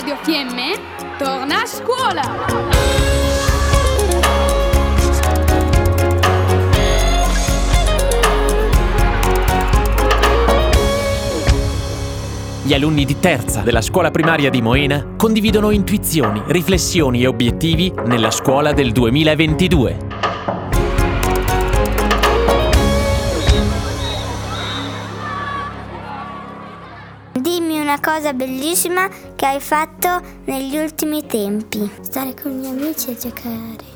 Radio Fiemme torna a scuola! Gli alunni di terza della scuola primaria di Moena condividono intuizioni, riflessioni e obiettivi nella scuola del 2022. Dimmi una cosa bellissima che hai fatto negli ultimi tempi. Stare con i miei amici e giocare.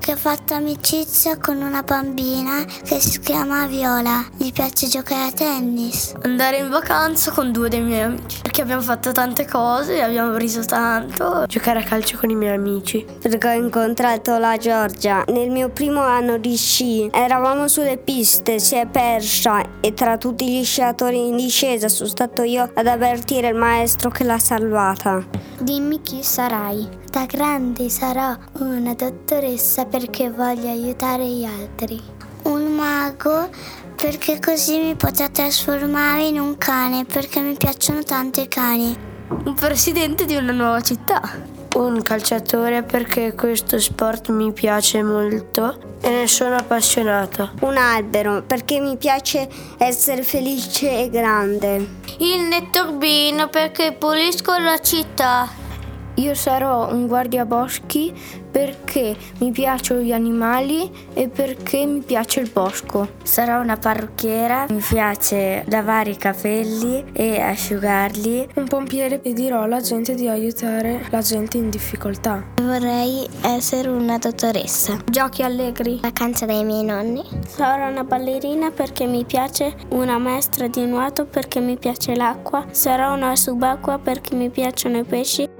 Che ho fatto amicizia con una bambina che si chiama Viola. Gli piace giocare a tennis. Andare in vacanza con due dei miei amici. Perché abbiamo fatto tante cose, abbiamo riso tanto. Giocare a calcio con i miei amici. Perché ho incontrato la Giorgia nel mio primo anno di sci. Eravamo sulle piste, si è persa e tra tutti gli sciatori in discesa sono stato io ad avvertire il maestro che l'ha salvata. Dimmi chi sarai. Da grande sarò una dottoressa perché voglio aiutare gli altri. Un mago perché così mi potrò trasformare in un cane perché mi piacciono tanto i cani. Un presidente di una nuova città. Un calciatore perché questo sport mi piace molto e ne sono appassionato. Un albero perché mi piace essere felice e grande. Il netturbino perché pulisco la città. Io sarò un guardiaboschi perché mi piacciono gli animali e perché mi piace il bosco. Sarò una parrucchiera, mi piace lavare i capelli e asciugarli. Un pompiere e dirò alla gente di aiutare la gente in difficoltà. Vorrei essere una dottoressa. Giochi allegri. Vacanza dai miei nonni. Sarò una ballerina perché mi piace, una maestra di nuoto perché mi piace l'acqua. Sarò una subacquea perché mi piacciono i pesci.